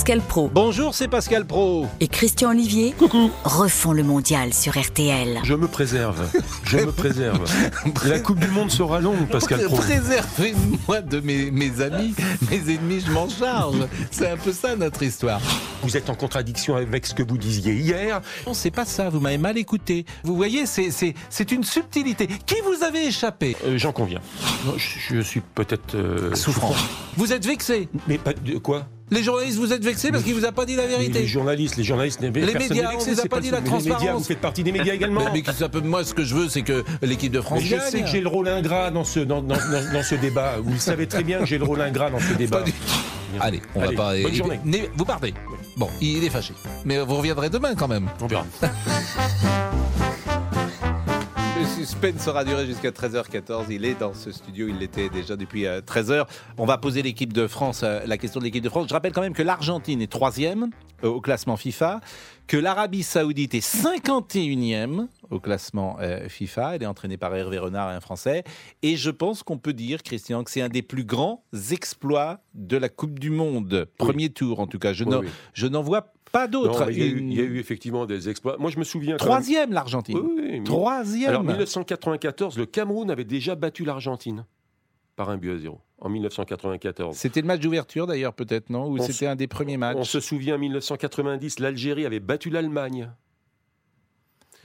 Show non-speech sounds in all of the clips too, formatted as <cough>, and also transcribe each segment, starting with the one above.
Pascal Pro Bonjour, c'est Pascal Pro. et Christian Olivier Coucou. refont le mondial sur RTL. Je me préserve. Je me préserve. La Coupe du Monde sera longue, Pascal Pro. Préservez-moi de mes, mes amis, mes ennemis, je m'en charge. C'est un peu ça notre histoire. Vous êtes en contradiction avec ce que vous disiez hier. Non, c'est pas ça, vous m'avez mal écouté. Vous voyez, c'est, c'est, c'est une subtilité. Qui vous avez échappé? Euh, J'en conviens. Non, je, je suis peut-être euh, Souffrant. Vous êtes vexé. Mais pas de quoi? Les journalistes, vous êtes vexés parce qu'il vous a pas dit la vérité. les journalistes, les journalistes, les, personne médias, n'est vexé, on vous a c'est pas le- dit la mais Les médias, transparence. vous faites partie des médias <laughs> également. Mais, mais ça peut- moi, ce que je veux, c'est que l'équipe de France Mais je gagne. sais que j'ai le rôle ingrat dans ce, dans, dans- dans- dans ce débat. Vous le savez très bien que j'ai le rôle ingrat dans ce <laughs> débat. Pas du- Allez, on Allez, va pas. bonne journée. Né- Vous partez. Bon, il est fâché. Mais vous reviendrez demain quand même. On verra. <laughs> Suspense sera duré jusqu'à 13h14. Il est dans ce studio, il l'était déjà depuis euh, 13h. On va poser l'équipe de France, euh, la question de l'équipe de France. Je rappelle quand même que l'Argentine est troisième euh, au classement FIFA, que l'Arabie Saoudite est 51e au classement euh, FIFA. Elle est entraînée par Hervé Renard, un Français. Et je pense qu'on peut dire, Christian, que c'est un des plus grands exploits de la Coupe du Monde. Premier tour, en tout cas. Je Oui, n'en oui. vois pas d'autres. il, y a eu, Une- il y a eu effectivement des exploits. Moi, je me souviens. même- Troisième, l'Argentine. Mais- Troisième. Alors, 1994, le Cameroun avait déjà battu l'Argentine par un but à zéro. En 1994. C'était le match d'ouverture d'ailleurs, peut-être, non? Ou c'était un des premiers matchs? On se souvient, en 1990, l'Algérie avait battu l'Allemagne.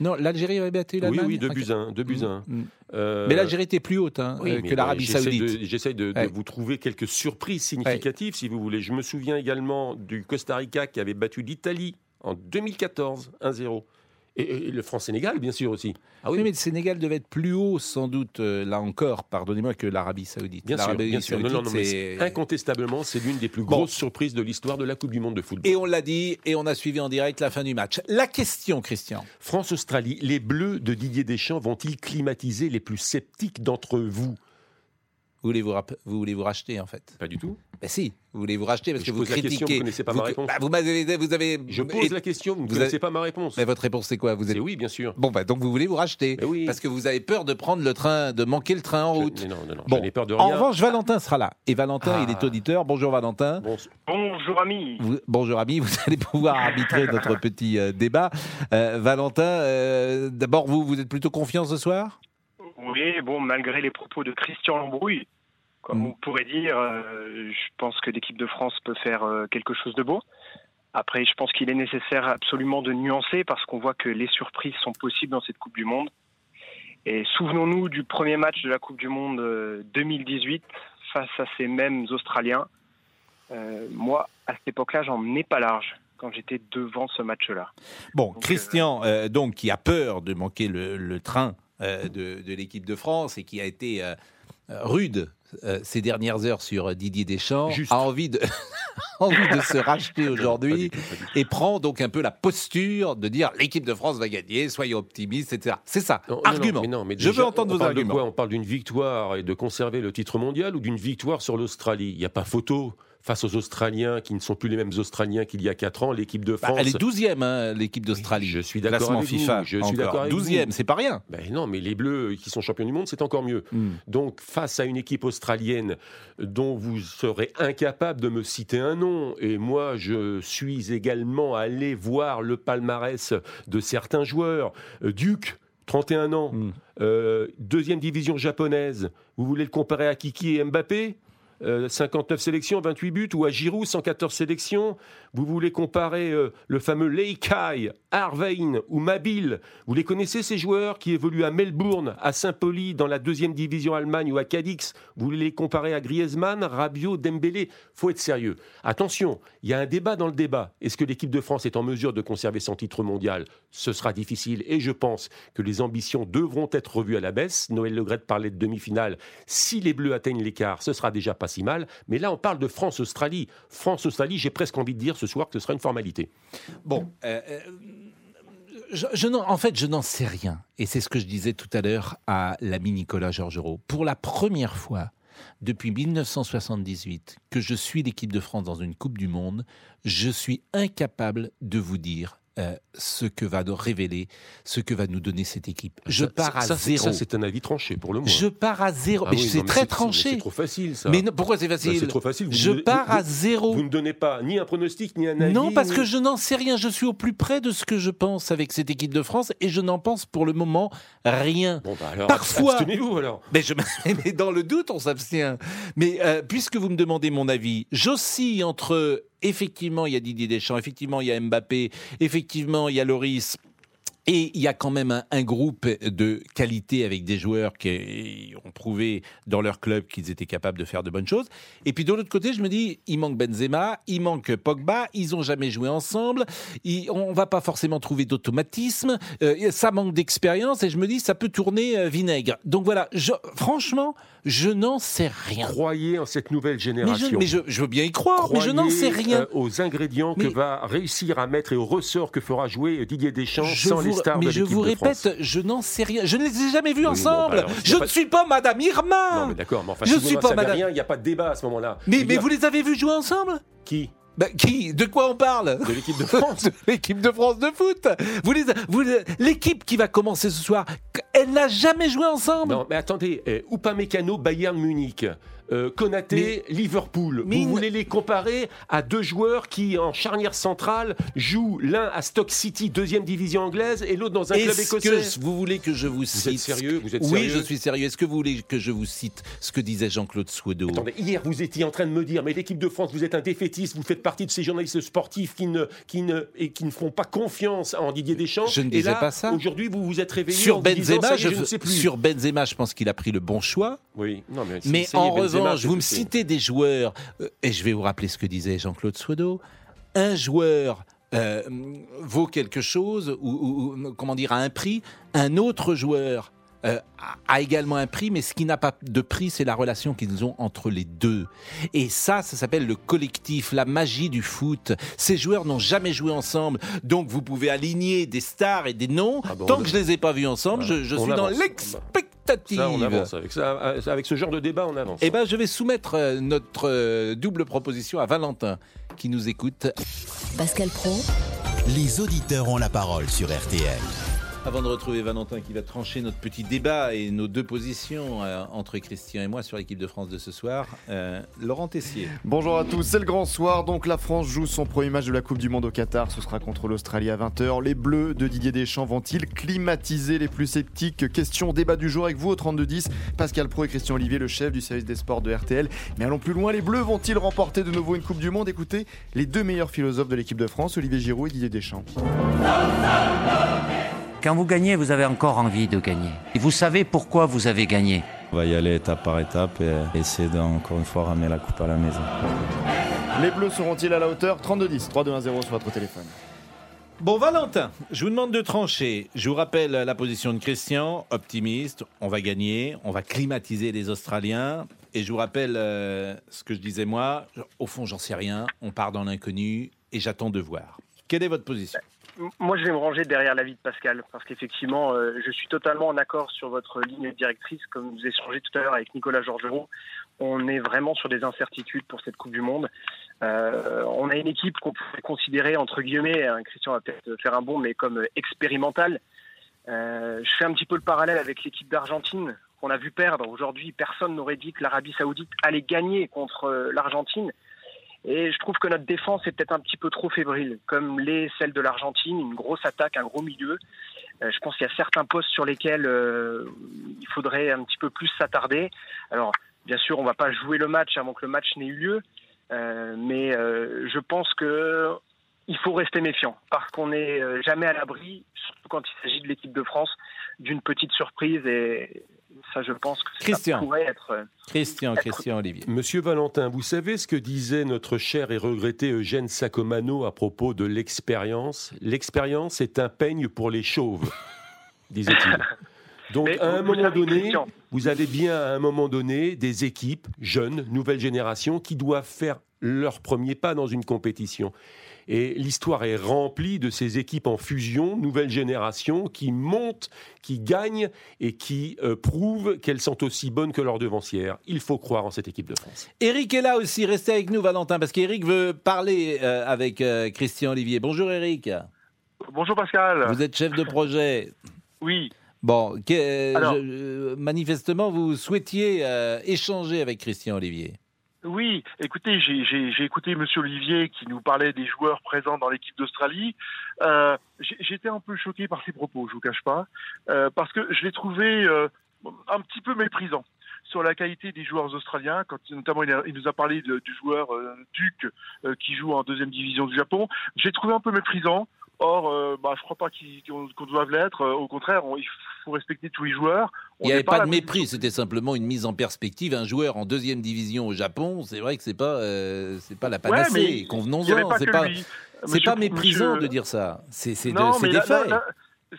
Non, l'Algérie avait battu Oui, l'Allemagne oui, de un, de à un. Mm. Euh, Mais l'Algérie était plus haute hein, oui, euh, que l'Arabie j'essaie Saoudite. de- J'essaie de, de Ouais. vous trouver quelques surprises significatives, si vous voulez. Je me souviens également du Costa Rica qui avait battu l'Italie en 2014, 1-0. Et, et le France-Sénégal, bien sûr, aussi. Ah oui, mais le Sénégal devait être plus haut, sans doute, euh, là encore, pardonnez-moi, que l'Arabie Saoudite. Bien sûr, bien sûr. Non, non, non, mais incontestablement, c'est l'une des plus Bon. grosses surprises de l'histoire de la Coupe du Monde de football. Et on l'a dit, et on a suivi en direct la fin du match. La question, Christian. France-Australie, les Bleus de Didier Deschamps vont-ils climatiser les plus sceptiques d'entre vous? Vous voulez vous, rap- vous voulez vous racheter, en fait Pas du tout. Ben si, vous voulez vous racheter parce Je que vous pose la critiquez. question, vous connaissez pas ma réponse. Bah, vous m'avez, vous avez. Je pose la question, vous ne vous connaissez avez- pas ma réponse. Mais votre réponse, c'est quoi? Vous êtes. C'est oui, bien sûr. Bon, bah, donc vous voulez vous racheter. Mais oui. Parce que vous avez peur de prendre le train, de manquer le train en Je- route. mais non, non, non, Bon, peur de En rien. revanche, Valentin sera là. Et Valentin, Ah. il est auditeur. Bonjour Valentin. Bon, Bonjour ami. Vous- bonjour ami, vous allez pouvoir arbitrer <laughs> notre petit euh, débat. Euh, Valentin, euh, d'abord, vous, vous êtes plutôt confiant ce soir? Bon, malgré les propos de Christian Lambrouille, comme Mm. on pourrait dire, euh, je pense que l'équipe de France peut faire euh, quelque chose de beau. Après, je pense qu'il est nécessaire absolument de nuancer parce qu'on voit que les surprises sont possibles dans cette Coupe du Monde. Et souvenons-nous du premier match de la Coupe du Monde euh, 2018 face à ces mêmes Australiens. Euh, moi, à cette époque-là, j'en menais pas large quand j'étais devant ce match-là. Bon, Donc, Christian, euh, donc, qui a peur de manquer le, le train euh, de, de l'équipe de France et qui a été euh, euh, rude euh, ces dernières heures sur Didier Deschamps, Juste. a envie de, <laughs> envie de se racheter aujourd'hui et prend donc un peu la posture de dire l'équipe de France va gagner, soyons optimistes, etc. C'est ça, Non, argument. non, mais non, mais Je veux entendre on vos parle de arguments. quoi? On parle d'une victoire et de conserver le titre mondial ou d'une victoire sur l'Australie? Il n'y a pas photo face aux Australiens qui ne sont plus les mêmes Australiens qu'il y a 4 ans. L'équipe de Bah, France. elle est 12e, hein, l'équipe d'Australie. Je suis d'accord avec vous, FIFA. je suis d'accord avec vous. 12e, c'est pas rien. Ben non, mais les Bleus qui sont champions du monde, c'est encore mieux. Hmm. Donc, face à une équipe australienne dont vous serez incapable de me citer un nom, et moi, je suis également allé voir le palmarès de certains joueurs. Euh, Duke, 31 ans, Hmm. euh, deuxième division japonaise. Vous voulez le comparer à Kiki et Mbappé? Euh, 59 sélections, 28 buts, ou à Giroud, 114 sélections. Vous voulez comparer euh, le fameux Leikai, Arvein ou Mabil. Vous les connaissez, ces joueurs qui évoluent à Melbourne, à Saint-Pauli, dans la deuxième division Allemagne ou à Cadix? Vous voulez les comparer à Griezmann, Rabiot, Dembélé? Faut être sérieux. Attention, il y a un débat dans le débat. Est-ce que l'équipe de France est en mesure de conserver son titre mondial? Ce sera difficile et je pense que les ambitions devront être revues à la baisse. Noël Legret parlait de demi-finale. Si les Bleus atteignent l'écart, ce sera déjà pas si mal. Mais là, on parle de France-Australie. France-Australie, j'ai presque envie de dire ce soir que ce sera une formalité. Bon, euh, euh, je, en fait, je n'en sais rien. Et c'est ce que je disais tout à l'heure à l'ami Nicolas Georgerot. Pour la première fois depuis 1978 que je suis l'équipe de France dans une Coupe du Monde, je suis incapable de vous dire euh, ce que va nous révéler, ce que va nous donner cette équipe. Je Ça- pars à ça, c'est- zéro. Ça, c'est un avis tranché pour le moins. Je pars à zéro. Ah mais oui, c'est très C'est tranché. trop facile, ça. Mais non, pourquoi c'est Bah, facile c'est trop facile. Vous Je ne- pars vous- à zéro. Vous ne donnez pas ni un pronostic, ni un avis. Non, parce ni- que je n'en sais rien. Je suis au plus près de ce que je pense avec cette équipe de France et je n'en pense pour le moment rien. Bon, bah alors, Parfois- abstenez-vous alors. Mais, je, mais dans le doute, on s'abstient. Mais euh, puisque vous me demandez mon avis, j'oscille entre effectivement il y a Didier Deschamps, effectivement il y a Mbappé, effectivement il y a Loris. Et il y a quand même un, groupe de qualité avec des joueurs qui ont prouvé dans leur club qu'ils étaient capables de faire de bonnes choses. Et puis de l'autre côté, je me dis, il manque Benzema, il manque Pogba, ils ont jamais joué ensemble, on va pas forcément trouver d'automatisme, euh, ça manque d'expérience et je me dis, ça peut tourner euh, vinaigre. Donc voilà, franchement, je n'en sais rien. Croyez en cette nouvelle Mais, je, génération. mais je, je veux bien y croire, mais je n'en Croyez, sais rien. euh, aux ingrédients Mais- que va réussir à mettre et au ressort que fera jouer Didier Deschamps Je sans les vous- stars mais de je vous répète, je n'en sais rien. Je ne les ai jamais vus bon, ensemble. bah alors, je pas- ne suis pas Madame Irma. Non, mais d'accord, mais enfin, Je si vous suis pas madame- rien, il n'y a pas de débat à ce moment-là. Mais, mais vous les avez vus jouer ensemble? Qui? Bah, Qui? De quoi on parle? De l'équipe de France <laughs> de l'équipe de France de foot. Vous les, vous l'équipe qui va commencer ce soir, elle n'a jamais joué ensemble. Non, mais attendez, eh, Upamecano, Bayern Munich. Euh, Konaté, Liverpool. mais Vous voulez les comparer à deux joueurs qui, en charnière centrale, jouent l'un à Stock City, deuxième division anglaise, et l'autre dans un club Est-ce écossais que vous voulez que je vous cite êtes sérieux Vous êtes Oui, sérieux je suis sérieux. Est-ce que vous voulez que je vous cite ce que disait Jean-Claude Souedeau Attendez, hier vous étiez en train de me dire, mais l'équipe de France, vous êtes un défaitiste, vous faites partie de ces journalistes sportifs qui ne, qui ne, et qui ne font pas confiance en Didier Deschamps. Je ne et disais là, pas ça. Aujourd'hui, vous vous êtes réveillé Sur en vous disant, Benzema, je, je ne sais plus. sur Benzema, je pense qu'il a pris le bon choix. Oui, non, mais, Mais en revanche, vous me citez des joueurs, euh, et je vais vous rappeler ce que disait Jean-Claude Souedeau. Un joueur euh, vaut quelque chose, ou, ou- comment dire, a un prix. Un autre joueur euh, a- également un prix, mais ce qui n'a pas de prix, c'est la relation qu'ils ont entre les deux. Et ça, ça s'appelle le collectif, la magie du foot. Ces joueurs n'ont jamais joué ensemble, donc vous pouvez aligner des stars et des noms. Ah bon, Tant que je les ai pas vus ensemble, je, suis dans l'expectative. Ça, on avance. Avec, ça, euh, avec ce genre de débat, on avance. Eh ben, je vais soumettre euh, notre double proposition à Valentin, qui nous écoute. Pascal Pro, Les auditeurs ont la parole sur RTL. Avant de retrouver Valentin qui va trancher notre petit débat et nos deux positions euh, entre Christian et moi sur l'équipe de France de ce soir, euh, Laurent Tessier. Bonjour à tous, c'est le grand soir. Donc la France joue son premier match de la Coupe du Monde au Qatar. Ce sera contre l'Australie à 20h. Les Bleus de Didier Deschamps vont-ils climatiser les plus sceptiques? Question débat du jour avec vous au 32-10. Pascal Pro et Christian Olivier, le chef du service des sports de RTL. Mais allons plus loin, les Bleus vont-ils remporter de nouveau une Coupe du Monde? Écoutez les deux meilleurs philosophes de l'équipe de France, Olivier Giroud et Didier Deschamps. Quand vous gagnez, vous avez encore envie de gagner. Et vous savez pourquoi vous avez gagné. On va y aller étape par étape et essayer d'encore une fois ramener la coupe à la maison. Les Bleus seront-ils à la hauteur? 32-10, 3-2-1-0 sur votre téléphone. Bon, Valentin, je vous demande de trancher. Je vous rappelle la position de Christian, optimiste. On va gagner, on va climatiser les Australiens. Et je vous rappelle euh, ce que je disais moi. Au fond, j'en sais rien. On part dans l'inconnu et j'attends de voir. Quelle est votre position? Moi, je vais me ranger derrière l'avis de Pascal, parce qu'effectivement, euh, je suis totalement en accord sur votre ligne directrice, comme vous échangez tout à l'heure avec Nicolas Georgerot. On est vraiment sur des incertitudes pour cette Coupe du Monde. Euh, on a une équipe qu'on pourrait considérer, entre guillemets, hein, Christian va peut-être faire un bon, mais comme expérimentale. Euh, je fais un petit peu le parallèle avec l'équipe d'Argentine qu'on a vu perdre. Aujourd'hui, personne n'aurait dit que l'Arabie Saoudite allait gagner contre euh, l'Argentine. Et je trouve que notre défense est peut-être un petit peu trop fébrile, comme les celles de l'Argentine, une grosse attaque, un gros milieu. Euh, je pense qu'il y a certains postes sur lesquels euh, il faudrait un petit peu plus s'attarder. Alors, bien sûr, on va pas jouer le match avant que le match n'ait eu lieu, euh, mais je pense que il faut rester méfiant parce qu'on n'est jamais à l'abri, surtout quand il s'agit de l'équipe de France, d'une petite surprise ça, je pense que Christian. ça pourrait être. euh, Christian, Christian Olivier. Monsieur Valentin, vous savez ce que disait notre cher et regretté Eugène Sacomano à propos de l'expérience? L'expérience est un peigne pour les chauves, <laughs> disait-il. Donc, Mais à un moment donné, Christian, vous avez bien à un moment donné des équipes jeunes, nouvelle génération, qui doivent faire leur premier pas dans une compétition. Et l'histoire est remplie de ces équipes en fusion, nouvelle génération, qui montent, qui gagnent et qui euh, prouvent qu'elles sont aussi bonnes que leurs devancières. Il faut croire en cette équipe de France. Eric est là aussi. Restez avec nous, Valentin, parce qu'Eric veut parler euh, avec euh, Christian Olivier. Bonjour, Eric. Bonjour Pascal. Vous êtes chef de projet. Oui. Bon, que- Alors- je- manifestement, vous souhaitiez euh, échanger avec Christian Olivier. Oui, écoutez, j'ai- écouté Monsieur Olivier qui nous parlait des joueurs présents dans l'équipe d'Australie. Euh, J'étais un peu choqué par ses propos, je vous cache pas, euh, parce que je l'ai trouvé euh, un petit peu méprisant sur la qualité des joueurs australiens. Quand notamment il, nous a parlé du joueur Duke euh, qui joue en deuxième division du Japon, j'ai trouvé un peu méprisant. Or, euh, bah, je crois pas qu'on qu'on doive l'être. Euh, Au contraire, on- il faut respecter tous les joueurs. On Il n'y avait n'est pas de mépris, c'était simplement une mise en perspective. Un joueur en deuxième division au Japon, c'est vrai que c'est pas, euh, pas la Ouais, panacée. avait Convenons-en, c'est que pas, pas méprisant monsieur- de dire ça. C'est des là- faits. là,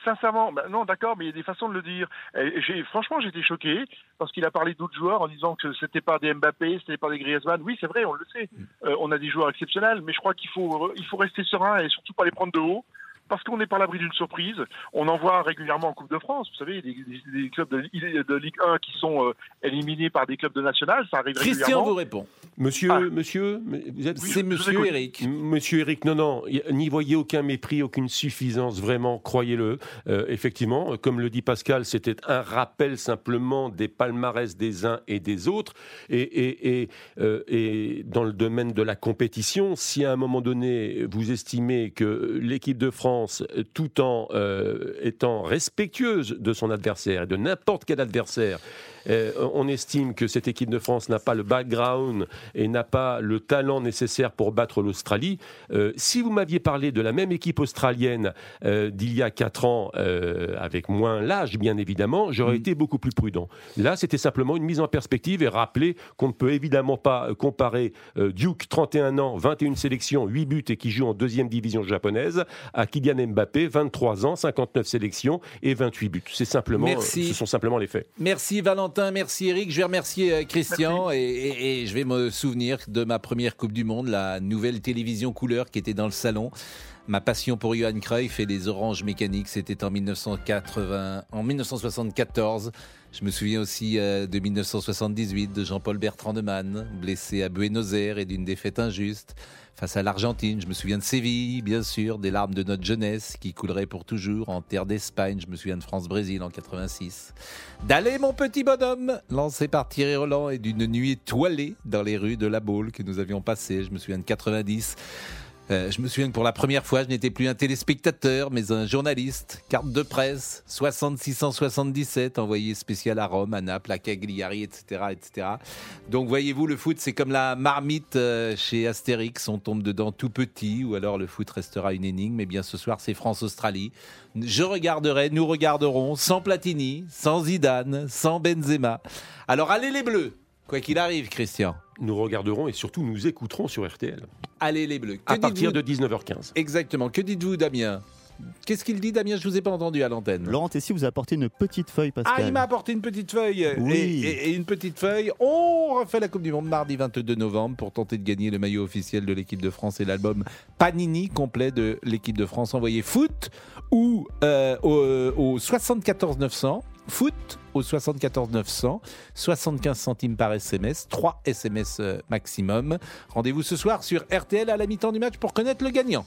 sincèrement, bah non, d'accord, mais il y a des façons de le dire. J'ai, franchement, j'étais choqué parce qu'il a parlé d'autres joueurs en disant que c'était pas des Mbappé, c'était pas des Griezmann. Oui, c'est vrai, on le sait. Euh, on a des joueurs exceptionnels, mais je crois qu'il faut, il faut rester serein et surtout pas les prendre de haut. Parce qu'on n'est pas à l'abri d'une surprise. On en voit régulièrement en Coupe de France. Vous savez, des, des- des clubs de, de Ligue 1 qui sont euh, éliminés par des clubs de national. Ça arrive Christian régulièrement. vous répond. Monsieur, Ah. monsieur, vous êtes... C'est monsieur. Eric. Monsieur Eric, non, non, n'y voyez aucun mépris, aucune suffisance, vraiment, croyez-le. Euh, effectivement, comme le dit Pascal, c'était un rappel simplement des palmarès des uns et des autres. Et, et, et, euh, et dans le domaine de la compétition, si à un moment donné, vous estimez que l'équipe de France, tout en euh, étant respectueuse de son adversaire et de n'importe quel adversaire, euh, on estime que cette équipe de France n'a pas le background et n'a pas le talent nécessaire pour battre l'Australie. Euh, si vous m'aviez parlé de la même équipe australienne euh, d'il y a 4 ans, euh, avec moins l'âge bien évidemment, j'aurais été beaucoup plus prudent. Là, c'était simplement une mise en perspective et rappeler qu'on ne peut évidemment pas euh, comparer euh, Duke, 31 ans, 21 sélections, 8 buts et qui joue en deuxième division japonaise, à Kylian Mbappé, 23 ans, 59 sélections et 28 buts. C'est simplement, Merci. euh, ce sont simplement les faits. Merci Valentin, merci Eric. Je vais remercier euh, Christian et, et- et je vais me souvenir de ma première Coupe du Monde, la nouvelle télévision couleur qui était dans le salon. Ma passion pour Johan Cruyff et les oranges mécaniques, c'était en 1980, en 1974. Je me souviens aussi euh, de 1978 de Jean-Paul Bertrand de Man, blessé à Buenos Aires et d'une défaite injuste face à l'Argentine. Je me souviens de Séville, bien sûr, des larmes de notre jeunesse qui couleraient pour toujours en terre d'Espagne. Je me souviens de France-Brésil en 86. D'aller mon petit bonhomme, lancé par Thierry Roland et d'une nuit étoilée dans les rues de La Baule que nous avions passé. Je me souviens de 90. Euh, je me souviens que pour la première fois, je n'étais plus un téléspectateur, mais un journaliste. Carte de presse, 6677, envoyé spécial à Rome, à Naples, à Cagliari, etc., etc. Donc, voyez-vous, le foot, c'est comme la marmite euh, chez Astérix. On tombe dedans tout petit, ou alors le foot restera une énigme. Eh bien, ce soir, c'est France-Australie. Je regarderai, nous regarderons, sans Platini, sans Zidane, sans Benzema. Alors, allez les Bleus, quoi qu'il arrive, Christian. Nous regarderons et surtout nous écouterons sur RTL Allez les Bleus. Que à partir de 19h15. Exactement. Que dites-vous, Damien? Qu'est-ce qu'il dit, Damien? Je vous ai pas entendu à l'antenne. Laurent Tessier vous a apporté une petite feuille, Pascal? Ah, il m'a apporté une petite feuille. Oui. Et, et- et une petite feuille. On refait la Coupe du Monde mardi 22 novembre pour tenter de gagner le maillot officiel de l'équipe de France et l'album Panini complet de l'équipe de France. Envoyé foot ou euh, au, au 74 900. Foot au 74 900, 75 centimes par SMS, 3 SMS maximum. Rendez-vous ce soir sur RTL à la mi-temps du match pour connaître le gagnant.